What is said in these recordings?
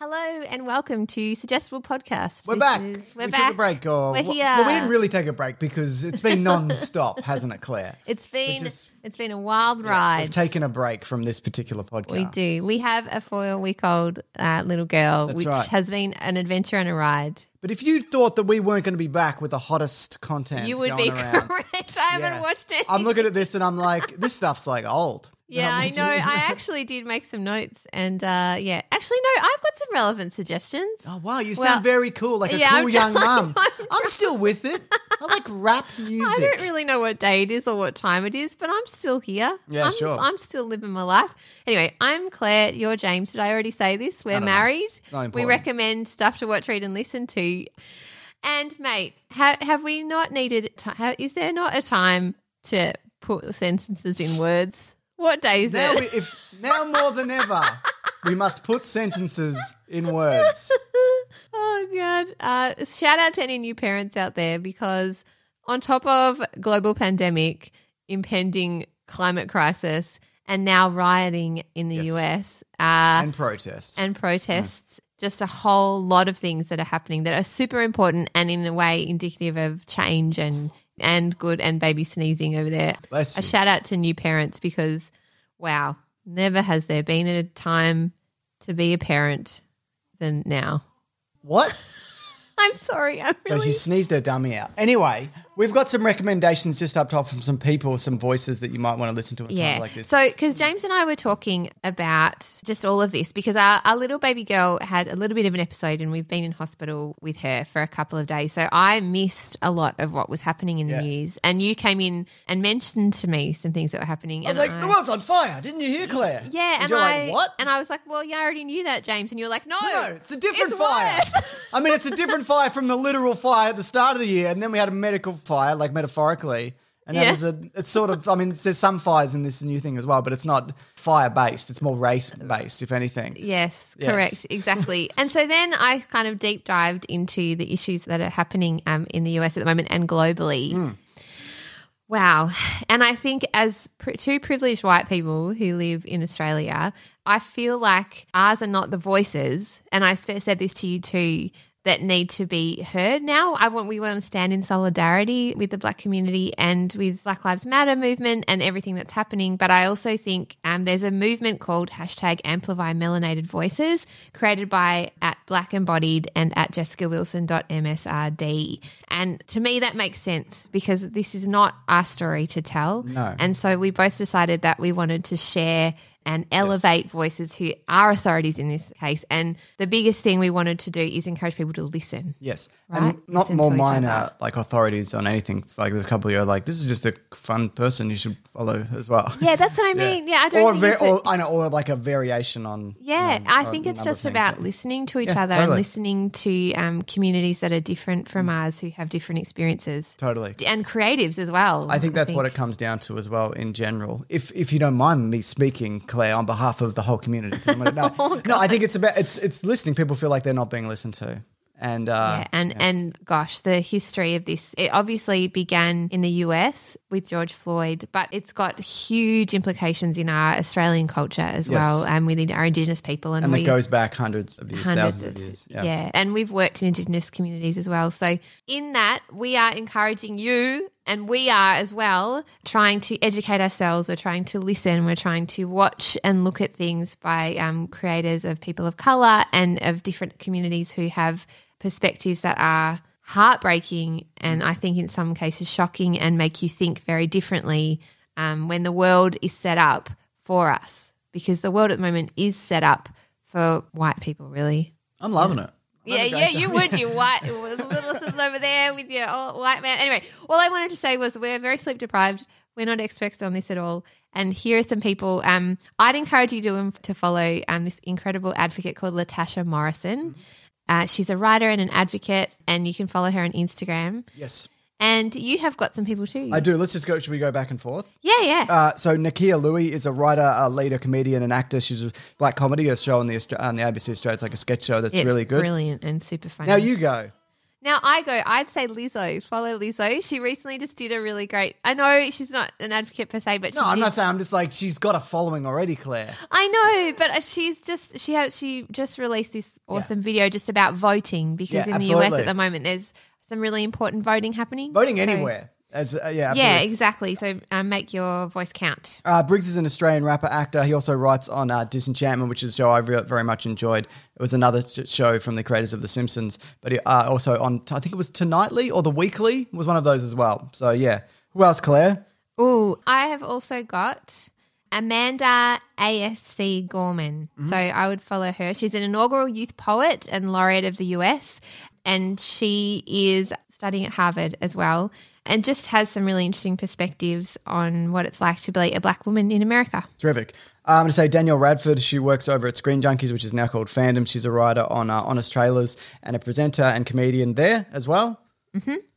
Hello and welcome to Suggestible Podcast. We're back. is- we're we back. took a break. Or, we're here. Well, we didn't really take a break because it's been non-stop, hasn't it, Claire? It's been just- it's been a wild ride. We've taken a break from this particular podcast. we do. We have a four week old uh, little girl, That's which right. has been an adventure and a ride. But if you thought that we weren't going to be back with the hottest content, You would be around, correct. I haven't yeah. watched it. I'm looking at this and I'm like, this stuff's like old. Yeah, I know. I actually did make some notes, and uh, yeah, actually, no, I've got some relevant suggestions. Oh wow, you Well, sound very cool, like a yeah, cool I'm young mum. I'm I'm still with it. I like rap music. I don't really know what day it is or what time it is, but I'm still here. Yeah, I'm, sure. I'm still living my life. Anyway, I'm Claire. You're James. Did I already say this? We're married. not We recommend stuff to watch, read, and listen to. And mate, ha- have we not needed? Ha- is there not a time to put sentences in words? What day is now, it? we, if now more than ever, we must put sentences in words. oh god! Uh, shout out to any new parents out there because on top of global pandemic, impending climate crisis, and now rioting in the Yes. US uh, and protests. and protests, just a whole lot of things that are happening that are super important and in a way indicative of change and and good and baby sneezing over there. Bless A you. shout out to new parents because wow, never has there been a time to be a parent than now. what? I'm sorry. I'm So really she sneezed her dummy out. Anyway, we've got some recommendations just up top from some people, some voices that you might want to listen to at yeah. like this. So, because James and I were talking about just all of this, because our, our little baby girl had a little bit of an episode and we've been in hospital with her for a couple of days. So, I missed a lot of what was happening in the Yeah. news. And you came in and mentioned to me some things that were happening. I was and like, the world's on fire. Didn't you hear, Claire? Yeah. And, you're I, like, what? And I was like, well, yeah, I already knew that, James. And you're like, no, no, it's a different it's fire. I mean, it's a different fire from the literal fire at the start of the year, and then we had a medical fire, like metaphorically. And Yeah. that a, it's sort of, I mean, there's some fires in this new thing as well, but it's not fire based. It's more race based, if anything. Yes, Yes. correct, exactly. and so then I kind of deep dived into the issues that are happening um, in the US at the moment and globally. Hmm. Wow. And I think, as pr- two privileged white people who live in Australia, I feel like ours are not the voices. And I sp- said this to you too that need to be heard now. I want we want to stand in solidarity with the black community and with Black Lives Matter movement and everything that's happening. But I also think um, there's a movement called hashtag Amplify Melanated Voices, created by at Black Embodied and at JessicaWilson.msrd. And to me, that makes sense because this is not our story to tell. No. And so we both decided that we wanted to share and elevate voices who are authorities in this case. And the biggest thing we wanted to do is encourage people to listen. Yes. Right? And not Listen more minor, like authorities on anything. It's like there's a couple you're like, this is just a fun person you should follow as well. Yeah, that's what I mean. Yeah, I don't or, think a- or I know, or like a variation on. Yeah, you know, I think it's just thing. about listening to each Yeah, other and listening to um, communities that are different from ours who have different experiences. Totally. And creatives as well. I think that's what it comes down to as well in general. If if you don't mind me speaking, On behalf of the whole community. No, Oh, no, I think it's about it's it's listening. People feel like they're not being listened to, and uh, Yeah, and and gosh, the history of this it obviously began in the US with George Floyd, but it's got huge implications in our Australian culture as Yes. well, and within our Indigenous people, and, and we it goes back hundreds of years, hundreds thousands of of years. yeah. and we've worked in Indigenous communities as well. So in that, we are encouraging you. And we are as well trying to educate ourselves. We're trying to listen. We're trying to watch and look at things by um, creators of people of color and of different communities who have perspectives that are heartbreaking and I think in some cases shocking and make you think very differently um, when the world is set up for us. Because the world at the moment is set up for white people, really. I'm loving it. Yeah, yeah, you would, you white little sister over there with your old white man. Anyway, all I wanted to say was we're very sleep deprived. We're not experts on this at all, And here are some people. Um, I'd encourage you to to follow um, this incredible advocate called Latasha Morrison. Uh, she's a writer and an advocate, and you can follow her on Instagram. Yes. And you have got some people too. I do. Let's just go. Should we go back and forth? Yeah, yeah. Uh, so Nakkiah Lui is a writer, a leader, comedian, and actor. She's a black comedy, a show on the on the ABC Australia. It's like a sketch show that's It's really good. brilliant and super funny. Now you go. Now I go, I'd say Lizzo. Follow Lizzo. She recently just did a really great. I know she's not an advocate per se, but she No, I'm did- not saying. I'm just like she's got a following already, Claire. I know, but uh, she's just she had she just released this awesome video just about voting because Yeah, in the US absolutely. at the moment there's some really important voting happening. Voting So- anywhere, as uh, yeah, Yeah, exactly. So um, make your voice count. Uh, Briggs is an Australian rapper actor. He also writes on uh, Disenchantment, which is a show I re- very much enjoyed. It was another sh- show from the creators of The Simpsons, but he, uh, also on I think it was Tonightly or The Weekly was one of those as well. So yeah, who else, Claire? Ooh, I have also got Amanda ASC Gorman. Mm-hmm. So I would follow her. She's an inaugural youth poet and laureate of the US, and she is studying at Harvard as well, and just has some really interesting perspectives on what it's like to be a black woman in America. Terrific. Uh, I'm going to say Danielle Radford. She works over at Screen Junkies, which is now called Fandom. She's a writer on uh, Honest Trailers and a presenter and comedian there as well.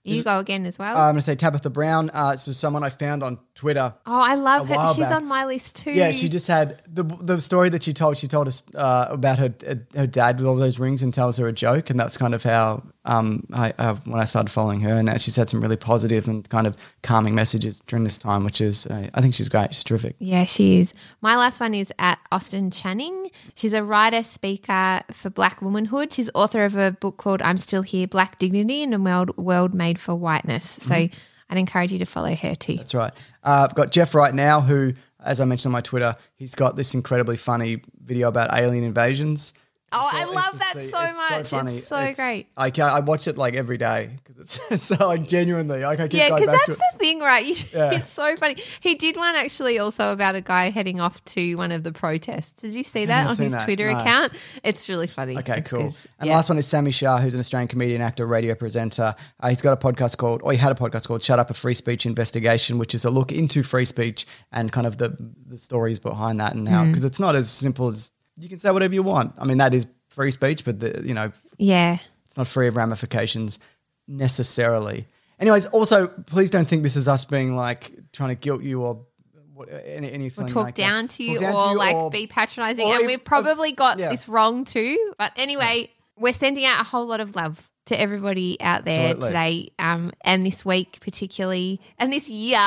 You go again as well. Uh, I'm going to say Tabitha Brown. Uh, this is someone I found on Twitter. oh, I love her. She's back. on my list too. Yeah, she just had the the story that she told. She told us uh, about her her dad with all those rings and tells her a joke, and that's kind of how um I uh, when I started following her, and that she's had some really positive and kind of calming messages during this time, which is uh, I think she's great. She's terrific. Yeah, she is. My last one is at Austin Channing. She's a writer, speaker for Black womanhood. She's author of a book called I'm Still Here Black Dignity in a World, world Made for Whiteness. So I'd encourage you to follow her too. That's right. Uh, I've got Jeff right now, who, as I mentioned on my Twitter, he's got this incredibly funny video about alien invasions. Oh, I It's love that so it's much. funny. It's so great. I can I watch it like every day because it's, it's so like genuinely like I keep Yeah, because that's the thing, right? You, Yeah. It's so funny. He did one actually also about a guy heading off to one of the protests. Did you see that on his that, Twitter no. account? It's really funny. Okay, It's cool. good. And Yeah. last one is Sami Shah, who's an Australian comedian, actor, radio presenter. Uh, he's got a podcast called, or he had a podcast called "Shut Up: A Free Speech Investigation," which is a look into free speech and kind of the the stories behind that and Mm. how because it's not as simple as you can say whatever you want. I mean, that is free speech, but the, you know, Yeah. it's not free of ramifications necessarily. Anyways, also please don't think this is us being like trying to guilt you or what, any, anything Or talk like down to you down or to you like or- be patronizing. or And we've probably got yeah. this wrong too. But anyway, we're sending out a whole lot of love to everybody out there Absolutely. today um, and this week particularly and this year.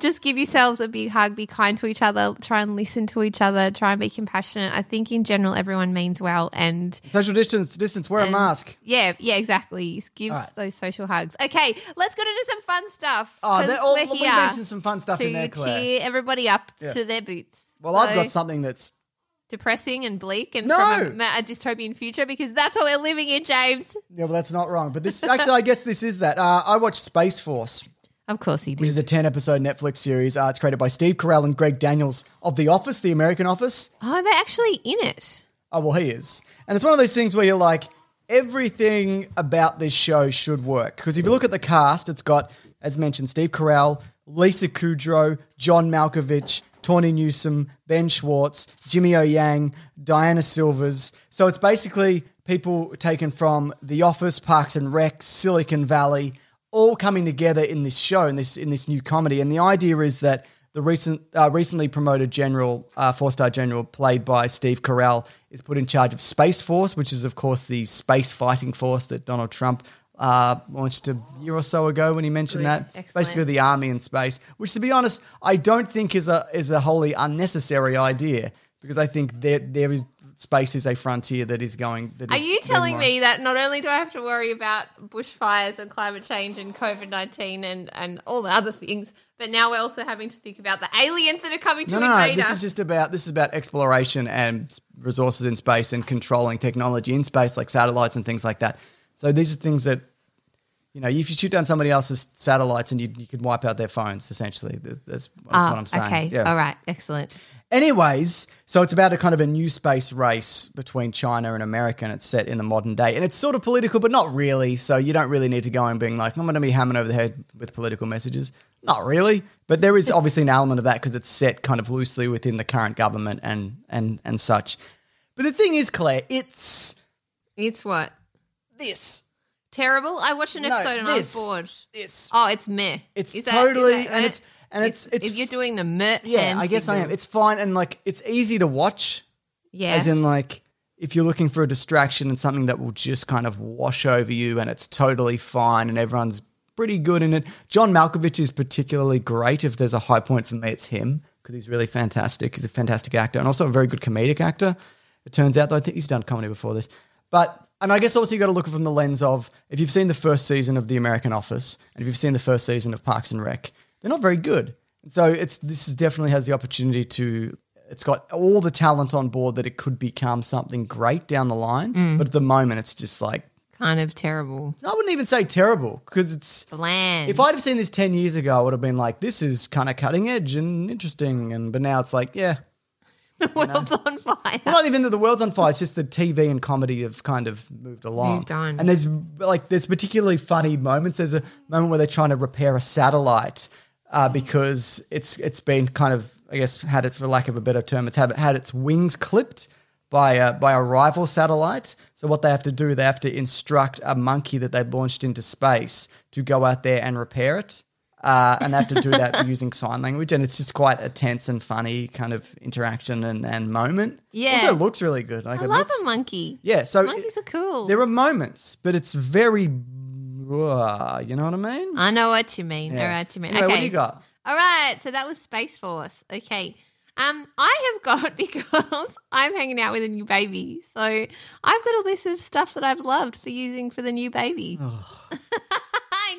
Just give yourselves a big hug, be kind to each other, try and listen to each other, try and be compassionate. I think in general everyone means well and social distance, distance, wear a mask. Yeah, yeah, exactly. Give right. those social hugs. Okay, let's get into some fun stuff. Oh, they're all- we mentioned some fun stuff to in there, Claire. cheer everybody up Yeah. to their boots. Well, I've got something that's depressing and bleak and No. from a, a dystopian future because that's what we're living in, James. Yeah, well, that's not wrong. But this actually, I guess this is that. Uh, I watched Space Force, Of course he did. which is a 10 episode Netflix series. Uh, it's created by Steve Carell and Greg Daniels of The Office, the American Office. oh, they're actually in it. Oh, well, he is. And it's one of those things where you're like, everything about this show should work. Because if you look at the cast, it's got, as mentioned, Steve Carell, Lisa Kudrow, John Malkovich, Tawny Newsome, Ben Schwartz, Jimmy O Yang, Diana Silvers. So it's basically people taken from The Office, Parks and Rec, Silicon Valley, all coming together in this show, in this in this new comedy. And the idea is that the recent uh, recently promoted general, uh, four star general, played by Steve Carell, is put in charge of Space Force, which is of course the space fighting force that Donald Trump uh, launched a year or so ago when he mentioned Good. that. Excellent. Basically, the army in space, which to be honest, I don't think is a is a wholly unnecessary idea because I think there there is space is a frontier that is going. That Are is you telling more- me that not only do I have to worry about bushfires and climate change and COVID 19 and, and all the other things, but now we're also having to think about the aliens that are coming to No, no, no. invade This is just about this is about exploration and resources in space and controlling technology in space, like satellites and things like that. So these are things that you know, if you shoot down somebody else's satellites and you, you could wipe out their phones, essentially. That's, that's ah, what Oh, I'm saying. okay. Yeah. All right. Excellent. Anyways, so it's about a kind of a new space race between China and America, and it's set in the modern day. And it's sort of political, but not really. So you don't really need to go and being like, I'm going to be hammering over the head with political messages. Not really, but there is obviously an element of that because it's set kind of loosely within the current government and and and such. But the thing is, Claire, it's It's what? This, Terrible? I watched an No, episode and I was this. bored. this. Oh, it's meh. It's Is that- is totally that and meh? it's and it's it's, if you're doing the meh yeah. hand I guess I am. signal. It's fine and like it's easy to watch. yeah. As in, like, if you're looking for a distraction and something that will just kind of wash over you and it's totally fine and everyone's pretty good in it. John Malkovich is particularly great. If there's a high point for me, it's him because he's really fantastic. He's a fantastic actor and also a very good comedic actor. It turns out, though, I think he's done comedy before this. But, and I guess also you got to look from the lens of if you've seen the first season of The American Office and if you've seen the first season of Parks and Rec, they're not very good. And so it's this is definitely has the opportunity to it's got all the talent on board that it could become something great down the line. Mm. But at the moment, it's just like kind of terrible. I wouldn't even say terrible because it's. Bland. If I'd have seen this ten years ago, I would have been like, "This is kind of cutting edge and interesting." And but now it's like, yeah, the world's on fire. well, not even that the world's on fire. It's just the TV and comedy have kind of moved along. Moved on. And there's like there's particularly funny moments. There's a moment where they're trying to repair a satellite uh, because it's it's been kind of I guess had it for lack of a better term, it's had, had its wings clipped by a, by a rival satellite. So what they have to do, they have to instruct a monkey that they've launched into space to go out there and repair it. Uh, and they have to do that using sign language, and it's just quite a tense and funny kind of interaction and, and moment. Yeah. also looks really good. Like I love looks, a monkey. yeah. So Monkeys are cool. there are moments, but it's very, uh, you know what I mean? I know what you mean. Yeah. I know what you mean. Anyway, okay. what do you got? All right, so that was Space Force. Okay. Um, I have got because I'm hanging out with a new baby. So I've got a list of stuff that I've loved for using for the new baby.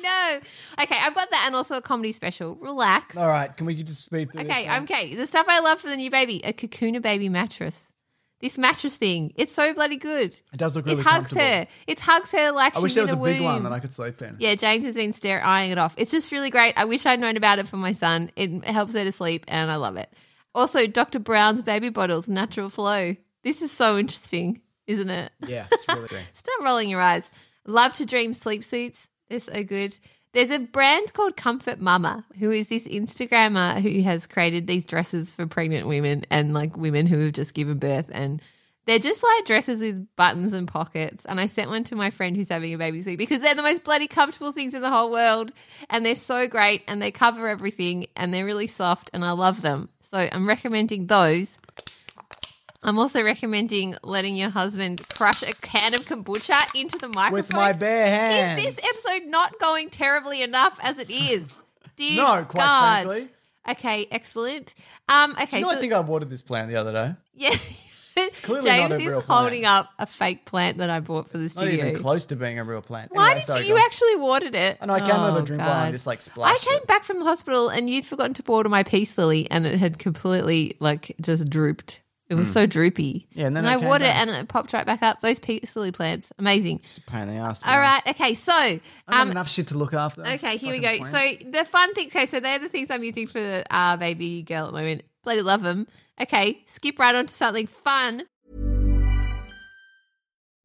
I know. Okay, I've got that and also a comedy special. Relax. All right, can we just speed through? Okay, okay. The stuff I love for the new baby, a Cocoonababy mattress. This mattress thing, it's so bloody good. It does look really it hugs comfortable. her. It hugs her like she's. I wish there was a big one womb. that I could sleep in. Yeah, James has been staring, eyeing it off. It's just really great. I wish I'd known about it for my son. It helps her to sleep, and I love it. Also, Dr. Brown's baby bottles, natural flow. This is so interesting, isn't it? Yeah, it's really. Stop rolling your eyes. Love to Dream sleep suits. They're so good. There's a brand called Comfort Mama, who is this Instagrammer who has created these dresses for pregnant women and like women who have just given birth. And they're just like dresses with buttons and pockets. And I sent one to my friend who's having a baby this week because they're the most bloody comfortable things in the whole world. And they're so great and they cover everything and they're really soft and I love them. So I'm recommending those. I'm also recommending letting your husband crush a can of kombucha into the microphone. With my bare hands. Is this episode not going terribly enough as it is? Dear No, quite God. frankly. Okay, excellent. Um, okay, You know, so I think I watered this plant the other day. yeah, It's clearly James not a is real plant. holding up a fake plant that I bought for the Not studio. even close to being a real plant. Why Anyway, did sorry, you? actually watered it. I know, I came over Oh, a drink and just, like, splashed. I came it. back from the hospital and you'd forgotten to water my peace lily, and it had completely like just drooped. It was so droopy. Yeah, and then I I came watered it and it popped right back up. Those peace lily plants, amazing. Just a pain in the ass. All right, okay, so I have um, enough shit to look after. Okay, here we Fucking go. plant. So the fun thing. Okay, so they're the things I'm using for the uh, baby girl at the moment. Bloody love them. Okay, skip right on to something fun.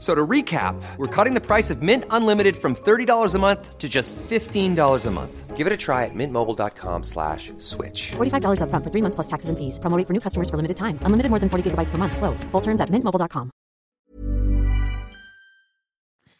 F- So to recap, we're cutting the price of Mint Unlimited from $30 a month to just $15 a month. Give it a try at mintmobile.com slash switch. $45 upfront for three months plus taxes and fees. Promo rate for new customers for limited time. Unlimited more than 40 gigabytes per month. Slows. Full terms at mintmobile.com.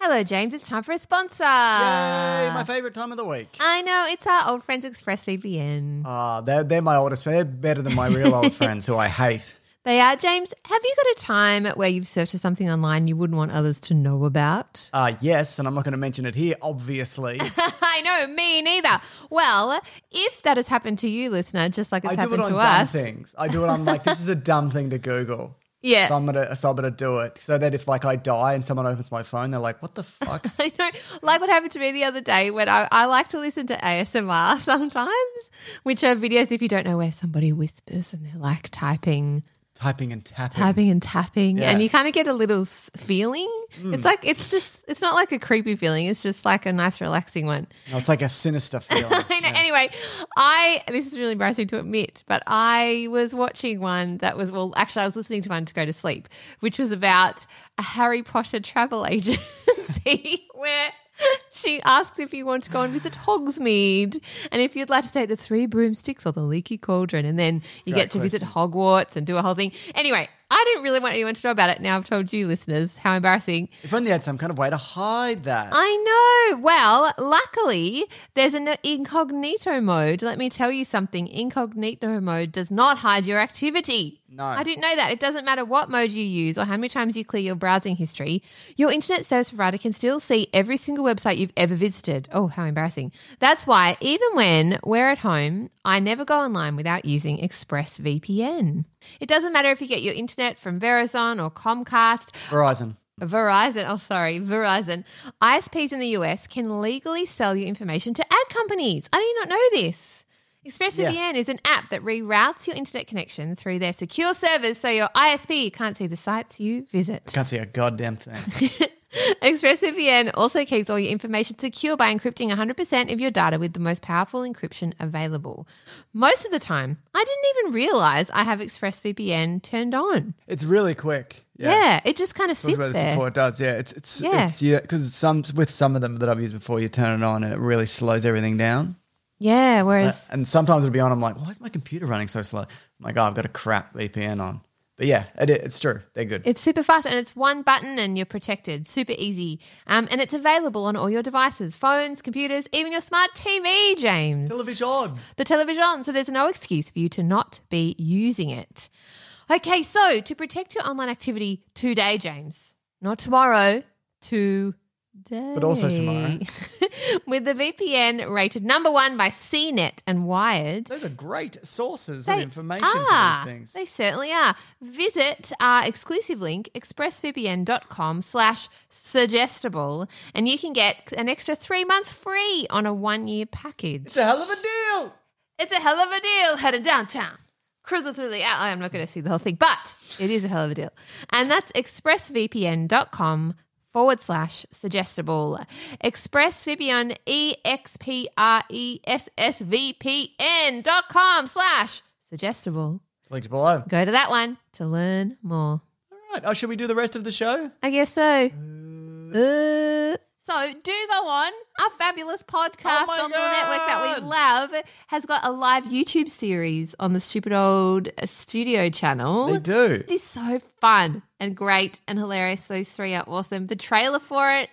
Hello, James. It's time for a sponsor. Yay, my favorite time of the week. I know it's our old friends ExpressVPN. Ah, they're, they're my oldest. They're better than my real old friends who I hate. They are, James. Have you got a time where you've searched for something online you wouldn't want others to know about? Uh, yes, and I'm not going to mention it here, obviously. I know, me neither. Well, if that has happened to you, listener, just like it's I do it on to dumb us, things. I do it on like, this is a dumb thing to Google. Yeah. So I'm gonna, so I'm gonna do it. So that if like I die and someone opens my phone, they're like, "What the fuck?" I know, like what happened to me the other day when I, I like to listen to ASMR sometimes, which are videos, if you don't know, where somebody whispers and they're like typing Typing and tapping. typing and tapping, Yeah. and you kind of get a little feeling. Hmm. It's like it's just it's not like a creepy feeling. It's just like a nice, relaxing one. No, it's like a sinister feeling. I know. Anyway, I this is really embarrassing to admit, but I was watching one that was well, actually, I was listening to one to go to sleep, which was about a Harry Potter travel agency where. She asks if you want to go and visit Hogsmeade and if you'd like to stay at the Three Broomsticks or the Leaky Cauldron. And then you Great get to visit. Hogwarts and do a whole thing. Anyway, I didn't really want anyone to know about it. Now I've told you, listeners, how embarrassing. if only they had some kind of way to hide that. I know. Well, luckily, there's an incognito mode. Let me tell you something incognito mode does not hide your activity. No. I didn't know that. It doesn't matter what mode you use or how many times you clear your browsing history, your internet service provider can still see every single website you've ever visited. Oh, how embarrassing. That's why, even when we're at home, I never go online without using ExpressVPN. It doesn't matter if you get your internet from Verizon or Comcast Verizon. Verizon, oh sorry, Verizon. ISPs in the US can legally sell your information to ad companies. I did not know this. ExpressVPN is an app that reroutes your internet connection through their secure servers so your ISP can't see the sites you visit. Can't see a goddamn thing. ExpressVPN also keeps all your information secure by encrypting 100% of your data with the most powerful encryption available. Most of the time, I didn't even realize I have ExpressVPN turned on. it's really quick. Yeah, it just kind of sits there. before. It does, yeah. It's it's Yeah. it's yeah because some with some of them that I've used before, you turn it on and it really slows everything down. Yeah, whereas and sometimes it'll be on. I'm like, why is my computer running so slow? I'm like, oh, I've got a crap VPN on. But yeah, it, it's true. They're good. It's super fast and it's one button and you're protected. Super easy. Um, and it's available on all your devices phones, computers, even your smart TV, James. Television. The television. So there's no excuse for you to not be using it. Okay, so to protect your online activity today, James, not tomorrow, today. But also tomorrow. With the VPN rated number one by CNET and Wired. Those are great sources They of information are. for these things. They certainly are. Visit our exclusive link, expressvpn.com slash suggestible, and you can get an extra three months free on a one-year package. it's a hell of a deal. It's a hell of a deal headed downtown. Cruising through the outline. I'm not going to see the whole thing, but it is a hell of a deal. And that's expressvpn.com forward slash suggestible. ExpressVPN, E X P R E S S V P N dot com slash suggestible. It's linked below. Go to that one to learn more. All right. Oh, should we do the rest of the show? I guess so. Uh, so do go on. Our fabulous podcast Oh on the network that we love has got a live YouTube series on the stupid old uh, studio channel. They do. It is so fun and great and hilarious. Those three are awesome. The trailer for it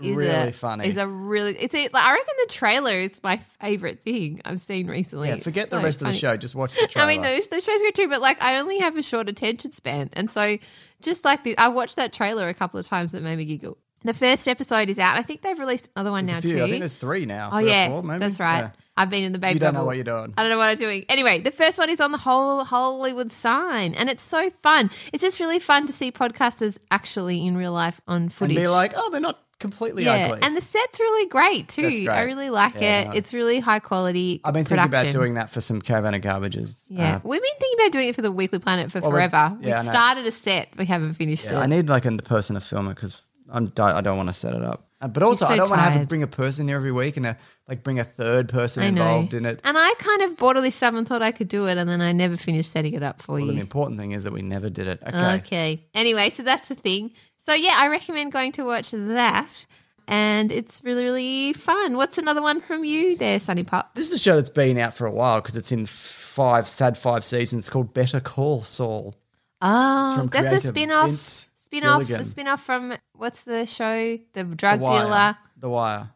is Really a, funny. Is a really it's a, like, I reckon the trailer is my favorite thing I've seen recently. Yeah, It's forget the so rest of the show. Just watch the trailer. I mean, those the show's good too, but like I only have a short attention span, and so just like the, I watched that trailer a couple of times that made me giggle. The first episode is out. I think they've released another one There's now too. I think there's three now. Oh yeah, four, maybe? that's right. Yeah. I've been in the baby You don't know what you're doing. I don't know what I'm doing. Anyway, the first one is on the whole Hollywood sign, and it's so fun. It's just really fun to see podcasters actually in real life on And footage. be like, oh, they're not completely yeah, ugly. and the set's really great too. Great. I really like Yeah, it. no. It's really high quality. I've been production. thinking about doing that for some caravan of garbages. Yeah, Uh, we've been thinking about doing it for the Weekly Planet for Well, forever. we yeah, know. started a set, we haven't finished yeah, it. I need like a person to film it because I'm I don't want to set it up. Uh, But also, so I don't want to have to tired. bring a person here every week and uh like bring a third person I know. involved in it. And I kind of bought all this stuff and thought I could do it, and then I never finished setting it up for you. Well, the you. important thing is that we never did it. Okay. Okay. Anyway, so that's the thing. So yeah, I recommend going to watch that, and it's really really fun. What's another one from you there, Sunny Pop? This is a show that's been out for a while because it's in five sad five seasons. It's called Better Call Saul. Oh, from that's a creator spin-off. Vince Spin-off. Gilligan. A spin-off from what's the show? The The drug Wire. dealer. The Wire.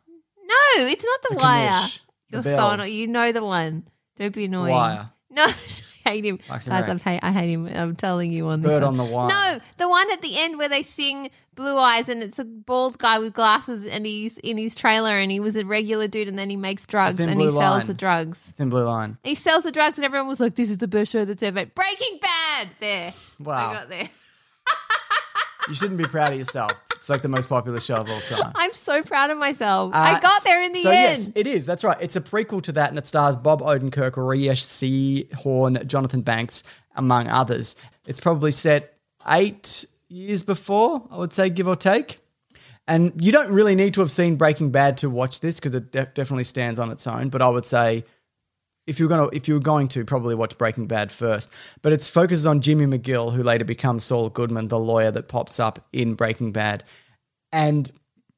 No, it's not the, The wire. commish. You're The so annoying. You know the one. Don't be annoying. Wire. No, I hate him. Guys, I hate, I hate him. I'm telling you on this. Bird one. on the Wire. No, the one at the end where they sing Blue Eyes and it's a bald guy with glasses and he's in his trailer and he was a regular dude and then he makes drugs and he sells Line. the drugs. Thin Blue Line. He sells the drugs and everyone was like, this is the best show that's ever made. Breaking Bad! There. Wow. I got there. You shouldn't be proud of yourself. It's like the most popular show of all time. I'm so proud of myself. I Uh, got there in the so end. yes, it is. That's right. It's a prequel to that, and it stars Bob Odenkirk, Rhea Seehorn, Jonathan Banks, among others. It's probably set eight years before, I would say, give or take. And you don't really need to have seen Breaking Bad to watch this because it de- definitely stands on its own. But I would say if you're gonna if you were going to probably watch Breaking Bad first. But it focuses on Jimmy McGill, who later becomes Saul Goodman, the lawyer that pops up in Breaking Bad. And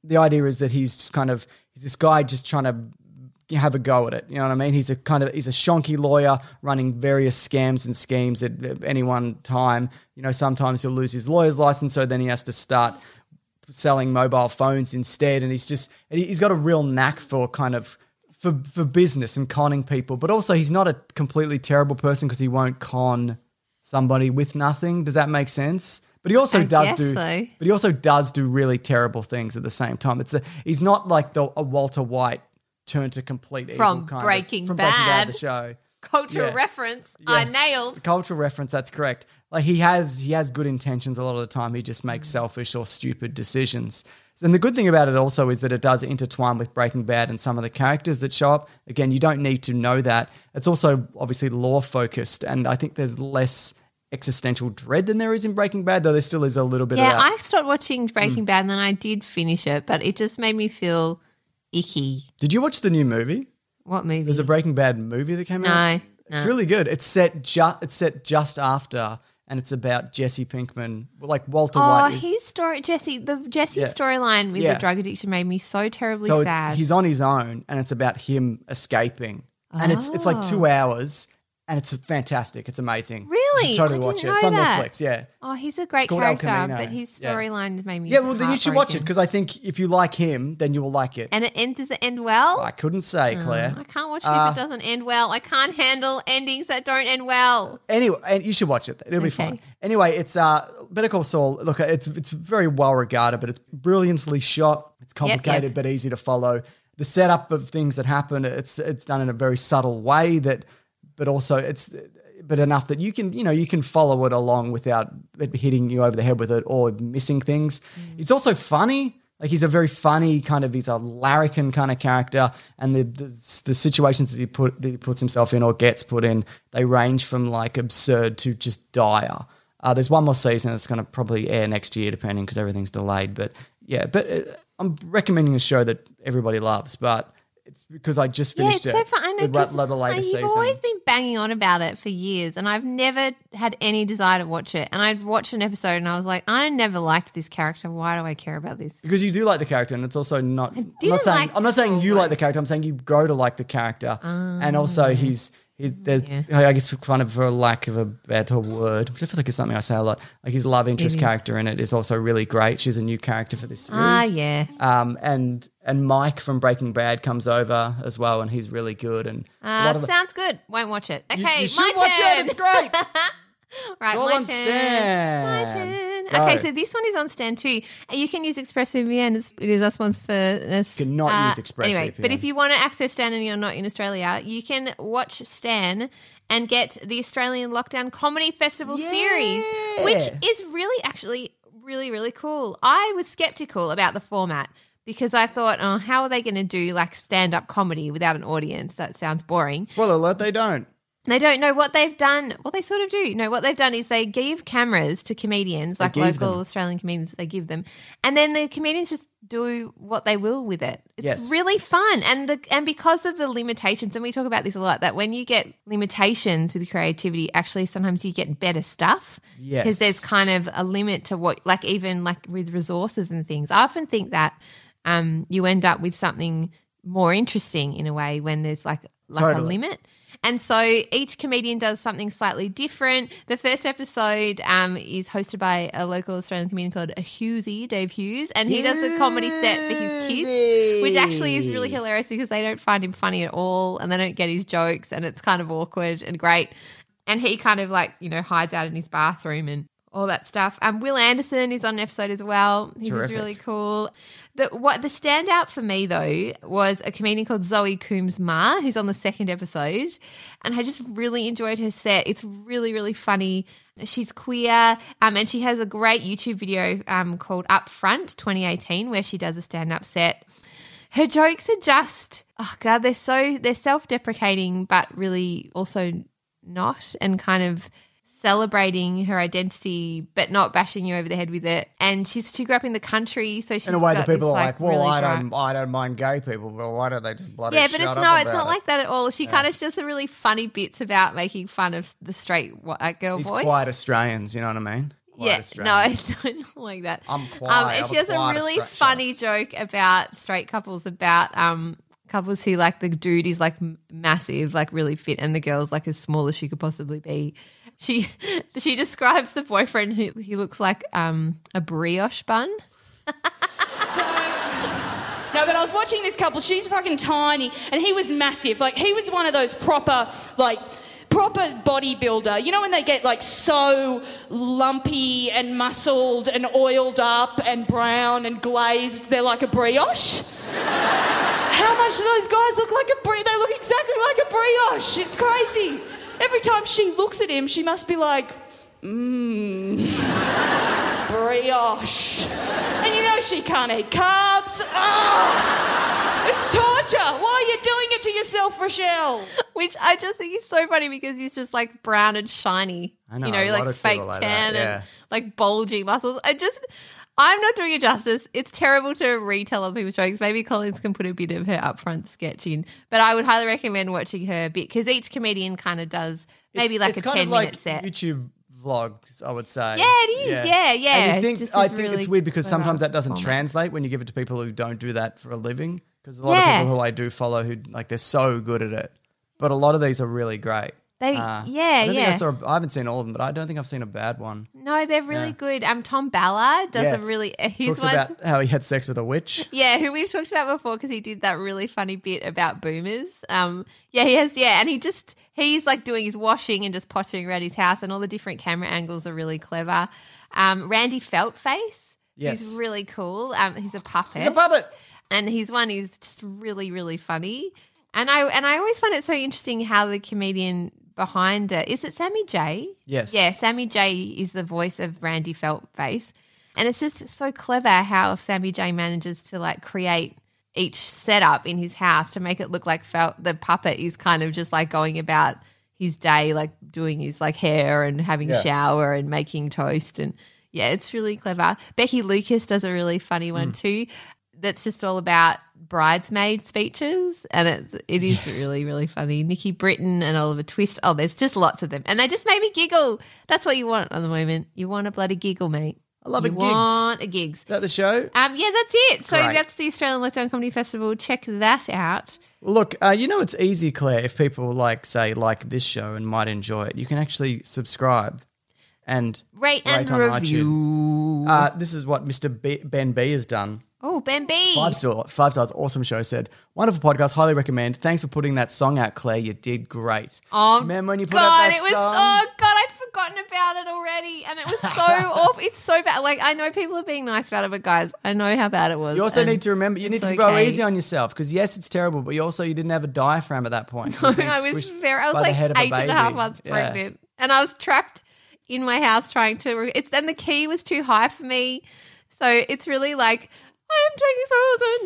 the idea is that he's just kind of he's this guy just trying to have a go at it. You know what I mean? He's a kind of he's a shonky lawyer running various scams and schemes at, at any one time. You know, sometimes he'll lose his lawyer's license, so then he has to start selling mobile phones instead. And he's just he's got a real knack for kind of for for business and conning people. But also, he's not a completely terrible person because he won't con somebody with nothing. Does that make sense? But he also I does do. so. But he also does do really terrible things at the same time. It's a, he's not like the a Walter White turned to complete From evil kind Breaking of, from Breaking Bad, Bad. the show. Cultural Yeah. reference. Yes. I nailed. cultural reference. That's correct. Like he has he has good intentions a lot of the time. He just makes selfish or stupid decisions. And the good thing about it also is that it does intertwine with Breaking Bad and some of the characters that show up. Again, you don't need to know that. It's also obviously law focused, and I think there's less existential dread than there is in Breaking Bad, though there still is a little bit Yeah. I stopped watching Breaking mm. Bad and then I did finish it, but it just made me feel icky. Did you watch the new movie? What movie? There's a Breaking Bad movie that came No, out. no. It's really good. It's set just it's set just after, and it's about Jesse Pinkman, like Walter Oh, White. his story, Jesse. The Jesse Yeah. storyline with Yeah. the drug addiction made me so terribly so sad. he's on his own, and it's about him escaping, and it's it's like two oh. hours, and it's fantastic. It's amazing. Really? totally watch didn't it. It's on that. Netflix. Yeah. oh, he's a great character, but his Yeah. storyline made me. Yeah, well, then you should watch it because I think if you like him, then you will like it. And it ends. Does it end well? I couldn't say, Claire. I can't watch it Uh, if it doesn't end well. I can't handle endings that don't end well. Anyway, and you should watch it. It'll be Okay. fun. Anyway, it's uh Better Call Saul. Look, it's it's very well regarded, but it's brilliantly shot. It's complicated yep. but easy to follow. The setup of things that happen, it's it's done in a very subtle way that, but also it's but enough that you can you know you can follow it along without it hitting you over the head with it or missing things. It's also funny. Like he's a very funny kind of he's a larrikin kind of character, and the the, the situations that he put that he puts himself in or gets put in, they range from like absurd to just dire. Uh, there's one more season that's going to probably air next year, depending because everything's delayed. But yeah, but uh, I'm recommending a show that everybody loves, but it's because I just finished Yeah, it's so it. fun. I know the, 'cause, la- the like, latest you've season. always been banging on about it for years, and I've never had any desire to watch it. And I'd watched an episode, and I was like, I never liked this character. Why do I care about this? because you do like the character, and it's also not. I'm didn't saying like I'm not saying you like the character. I'm saying you grow to like the character, and also ah. he's. He, there's, I guess, kind of for a lack of a better word, which I feel like is something I say a lot. Like his love interest character in it is also really great. She's a new character for this series. Ah, yeah. Um, and and Mike from Breaking Bad comes over as well, and he's really good. And Uh, of the, sounds good. Won't watch it. Okay, you should my watch turn. it. It's great. right, my turn. Stan. My turn. Go. Okay, so this one is on Stan too. You can use ExpressVPN. It's, it is our sponsor for this. You cannot uh, use ExpressVPN. Anyway, but if you want to access Stan and you're not in Australia, you can watch Stan and get the Australian Lockdown Comedy Festival series, which is really actually really really cool. I was skeptical about the format because I thought, oh, how are they going to do like stand up comedy without an audience? That sounds boring. spoiler alert, they don't. They don't know what they've done. Well, they sort of do. No, what they've done is they give cameras to comedians, like local them. Australian comedians. They give them, and then the comedians just do what they will with it. It's Yes. really fun, and the and because of the limitations, and we talk about this a lot, that when you get limitations with creativity, actually sometimes you get better stuff. Yes. because there's kind of a limit to what, like even like with resources and things. I often think that um, you end up with something more interesting in a way when there's like like a limit. And so each comedian does something slightly different. The first episode um, is hosted by a local Australian comedian called a Hughesy, Dave Hughes, and he does a comedy set for his kids, which actually is really hilarious because they don't find him funny at all and they don't get his jokes and it's kind of awkward and great. And he kind of like, you know, hides out in his bathroom and all that stuff. Um, Wil Anderson is on an episode as well. He's really cool. The what the standout for me though was a comedian called Zoe Coombs Marr, who's on the second episode, and I just really enjoyed her set. It's really really funny. She's queer, um, and she has a great YouTube video um, called Up Front 2018 where she does a stand up set. Her jokes are just oh god, they're so they're self deprecating, but really also not, and kind of celebrating her identity but not bashing you over the head with it. And she's she grew up in the country, so she's In a way that people are like, well, really I don't, I don't mind gay people. Well, why don't they just bloody Yeah, but it's up no, it's not it? like that at all. She kind of does some really funny bits about making fun of the straight uh, girl These voice. quiet Australians, you know what I mean? Yeah, no, it's not like that. I'm Um, quiet. and I'm she has a really funny joke about straight couples, about um couples who like the dude is like massive, like really fit, and the girl's like as small as she could possibly be. She she describes the boyfriend who he looks like um a brioche bun. So, no, but I was watching this couple. She's fucking tiny, and he was massive. Like he was one of those proper, like proper bodybuilder. You know when they get like so lumpy and muscled and oiled up and brown and glazed, they're like a brioche. How much do those guys look like a brie? They look exactly like a brioche. It's crazy. Every time she looks at him, she must be like, mmm brioche. And you know she can't eat carbs. Ah! It's torture. Why are you doing it to yourself, Rochelle? Which I just think is so funny because he's just like brown and shiny. I know, you know, a lot like of fake people like that, tan yeah. and like bulgy muscles. I just, I'm not doing it justice. It's terrible to retell other people's jokes. Maybe Collins can put a bit of her upfront sketch in, but I would highly recommend watching her bit because each comedian kind of does maybe It's- like it's a kind 10 of like minute set. YouTube vlogs, I would say. Yeah, it is. Yeah, yeah. And you think, I think it's weird because sometimes that doesn't format. translate when you give it to people who don't do that for a living. Because a lot Yeah. of people who I do follow who like they're so good at it, but a lot of these are really great. They- Uh, yeah, I don't yeah. Think I, saw, I haven't seen all of them, but I don't think I've seen a bad one. No, they're really Yeah. good. Um, Tom Ballard does Yeah. a really. His Talks ones, about how he had sex with a witch. Yeah, who we've talked about before because he did that really funny bit about boomers. Um, yeah, he has. Yeah, and he just he's like doing his washing and just pottering around his house, and all the different camera angles are really clever. Um, Randy Feltface, Yes. he's really cool. Um, he's a puppet. He's a puppet. and his one is just really, really funny. And I and I always find it so interesting how the comedian behind it is it Sammy J. Yes. Yeah, Sammy J is the voice of Randy Feltface. And it's just so clever how Sammy J manages to like create each setup in his house to make it look like Felt the puppet is kind of just like going about his day, like doing his like hair and having Yeah. a shower and making toast and yeah, it's really clever. Becky Lucas does a really funny Mm. one too. That's just all about bridesmaid speeches, and it it is really really funny. Nikki Britton and Oliver Twist. Oh, there's just lots of them, and they just made me giggle. That's what you want at the moment. You want a bloody giggle, mate. I love you a gigs. want a gigs. Is that the show? Um, yeah, that's it. So Great. that's the Australian Lockdown Comedy Festival. Check that out. Look, uh, you know it's easy, Claire. If people like say like this show and might enjoy it, you can actually subscribe and Rate and on review. Uh, this is what Mr. B- Ben B has done. Oh, Ben B. Five star, five stars, awesome show. Said wonderful podcast, highly recommend. Thanks for putting that song out, Claire. You did great. Oh, remember when you put God, out that it was song? oh God, I'd forgotten about it already, and it was so off. It's so bad. Like I know people are being nice about it, but guys, I know how bad it was. You also need to remember you need to go okay. easy on yourself because yes, it's terrible, but you also you didn't have a diaphragm at that point. No, I was very. I was like eight and a half months Yeah. pregnant, and I was trapped in my house trying to. Re- it's and the key was too high for me, so it's really like I am taking so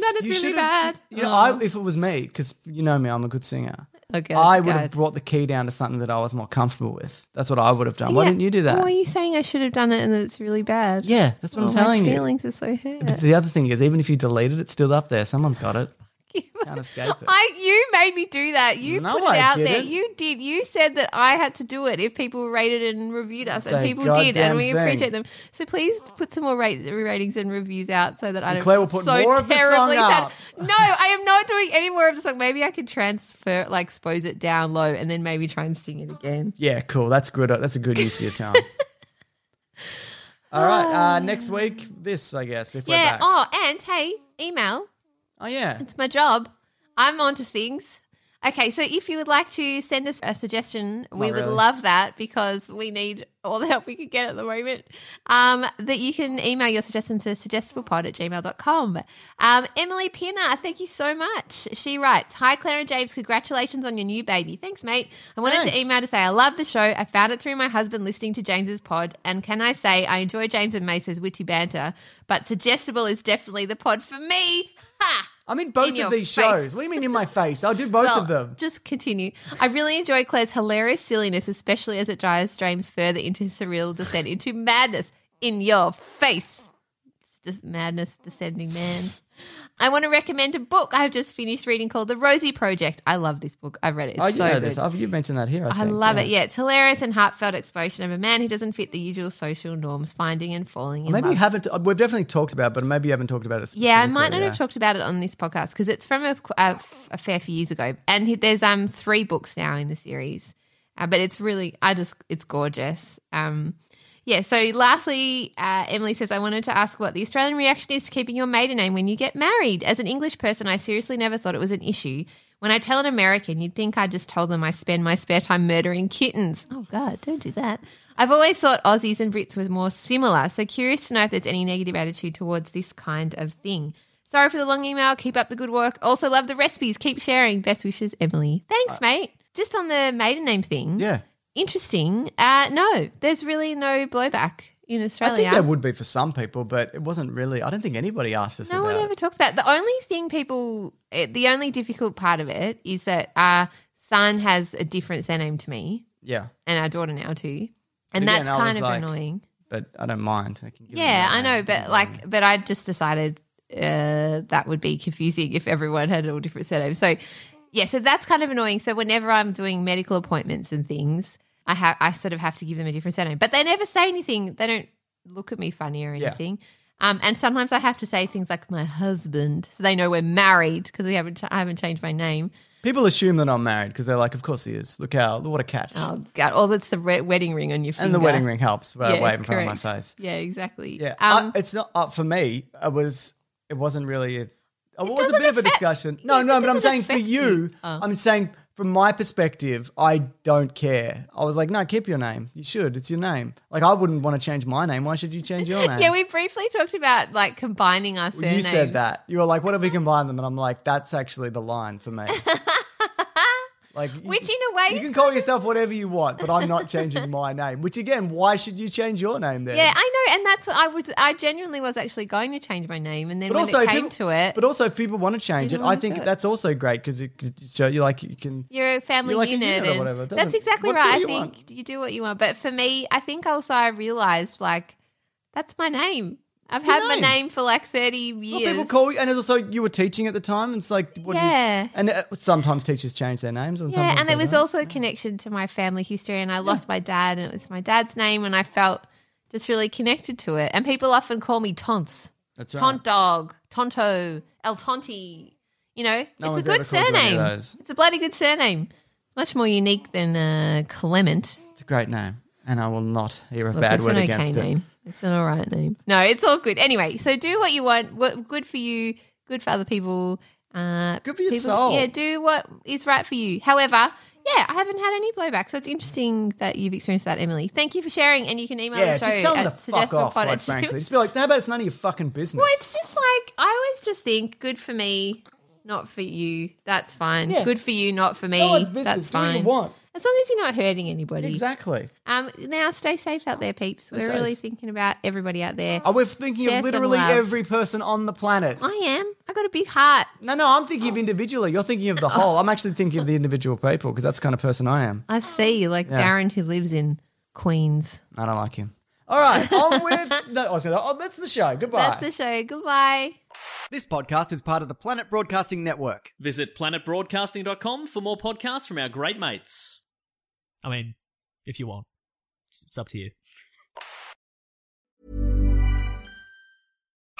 and it's You really should've- bad. You know, Oh. I, if it was me, because you know me, I'm a good singer. Okay, I would guys. have brought the key down to something that I was more comfortable with. That's what I would have done. Why Yeah. didn't you do that? Why are you saying I should have done it and that it's really bad? yeah, that's what Oh, I'm telling my you. feelings are so hurt. The other thing is, even if you delete it, it's still up there. Someone's got it. Can't escape it. I you made me do that. You No, put it I out there. didn't. You did. You said that I had to do it if people rated and reviewed us, Say and people did, and we thing. appreciate them. So please put some more rate, ratings and reviews out so that I don't Claire will put so more of the song terribly. No, I am not doing any more of the song. Maybe I could transfer, like, expose it down low, and then maybe try and sing it again. Yeah, cool. That's good. That's a good use of your time. All right. Uh, next week, this I guess. If we're yeah. back. Oh, and hey, email. Oh yeah. It's my job. I'm onto things. Okay, so if you would like to send us a suggestion, we would really. love that because we need all the help we can get at the moment. Um, that you can email your suggestions to suggestiblepod at gmail.com. Um, Emily Pinner, thank you so much. She writes, Hi, Claire and James, congratulations on your new baby. Thanks, mate. I wanted Thanks. to email to say I love the show. I found it through my husband listening to James's pod. And can I say I enjoy James and Maso's witty banter, but suggestible is definitely the pod for me. Ha! I'm in both In of these face. shows. What do you mean in my face? I'll do both well, of them. Just continue. I really enjoy Claire's hilarious silliness, especially as it drives James further into his surreal descent into madness in your face. Just madness descending man. I want to recommend a book I have just finished reading called The Rosie Project. I love this book. I've read it. It's oh, you so know this. I've, you mentioned that here. I, I think. love it. Yeah, it's hilarious and heartfelt exploration of a man who doesn't fit the usual social norms, finding and falling in Maybe love. you haven't. uh, We've definitely talked about, it, but maybe you haven't talked about it. Yeah, I might not specifically, have talked about it on this podcast because it's from a, a, a fair few years ago, and he, there's um three books now in the series, uh, but it's really I just it's gorgeous. Um, yeah. So lastly, uh, Emily says I wanted to ask what the Australian reaction is to keeping your maiden name when you get married. As an English person, I seriously never thought it was an issue. When I tell an American, you'd think I just told them I spend my spare time murdering kittens. Oh God, don't do that. I've always thought Aussies and Brits was more similar, so curious to know if there's any negative attitude towards this kind of thing. Sorry for the long email. Keep up the good work. Also love the recipes. Keep sharing. Best wishes, Emily. Thanks, mate. Just on the maiden name thing. Yeah. Interesting. Uh, no, there's really no blowback in Australia. I think there would be for some people, but it wasn't really. I don't think anybody asked us No one it. ever talks about it. The only thing people, eh, the only difficult part of it is that our son has a different surname to me Yeah, and our daughter now too. And that's kind of like, annoying. but I don't mind. I Yeah, I know, but like, but I just decided uh, that would be confusing if everyone had all different surnames. So, yeah, so that's kind of annoying. So whenever I'm doing medical appointments and things, I have I sort of have to give them a different surname, but they never say anything. They don't look at me funny or Yeah. anything. Um, and sometimes I have to say things like my husband, so they know we're married because we haven't I haven't changed my name. people assume that I'm married because they're like, "Of course he is. Look how what a catch." Oh God! Oh, that's the re- wedding ring on your finger, and the wedding ring helps. But Yeah, wave in front of my face. Yeah, exactly. Yeah, Um, I, it's not uh, for me. It was. It wasn't really. A, Oh, it was a bit of a discussion. No, no, but I'm saying for you, you. Oh. I'm saying from my perspective, I don't care. I was like, no, keep your name. You should. It's your name. Like, I wouldn't want to change my name. Why should you change your name? Yeah, we briefly talked about like combining our Well, you said that. You were like, what if we combine them? And I'm like, that's actually the line for me. Like, you- Which in a way you can call yourself whatever you want, but I'm not changing my name. Which again, why should you change your name then? Yeah, I know, and that's what I was. I genuinely was actually going to change my name, and then But when also, it came people- to it, But also, if people want to change it, I think that's also great because it could show you like you can. you're a family You're like a unit, unit or and whatever. That's exactly what right. I think want? you do what you want, but for me, I think also I realized like that's my name. I've had my name. name for like thirty Well, years. people call you, and also you were teaching at the time. It's like, what Yeah. you, and uh, sometimes teachers change their names. And Yeah, and it was don't. also a connection to my family history, and I lost my dad, and it was my dad's name, and I felt just really connected to it. And people often call me Tonts. That's right. Tont dog, Tonto, El Tonti. You know, No it's a good ever called you any of surname. It's a bloody good surname. Much more unique than uh, Clement. It's a great name, and I will not hear a Look, bad it's word okay against it. Name. It's an all right name. No, it's all good. Anyway, so do what you want. What good for you, good for other people. Uh, Good for your people- soul. Yeah, do what is right for you. However, yeah, I haven't had any blowback, so it's interesting that you've experienced that, Emily. Thank you for sharing, and you can email Yeah, the show just tell them at to fuck off. suggestionpod Quite frankly, just be like, "How about it's none of your fucking business?" Well, it's just like I always just think, good for me, not for you. That's fine. Yeah. Good for you, not for me. no one's business. That's Do what you fine. want. As long as you're not hurting anybody. Exactly. Um, now stay safe out there, peeps. We're safe. really thinking about everybody out there. Oh, we're thinking Share of some literally love. every person on the planet. I am. I got a big heart. No, no, I'm thinking of individually. You're thinking of the whole. I'm actually thinking of the individual people because that's the kind of person I am. I see, like Yeah. Darren who lives in Queens. I don't like him. All right, on with. No, I was gonna- oh, that's the show. Goodbye. That's the show. Goodbye. this podcast is part of the Planet Broadcasting Network. Visit planetbroadcasting.com for more podcasts from our great mates. I mean, if you want, it's, it's up to you.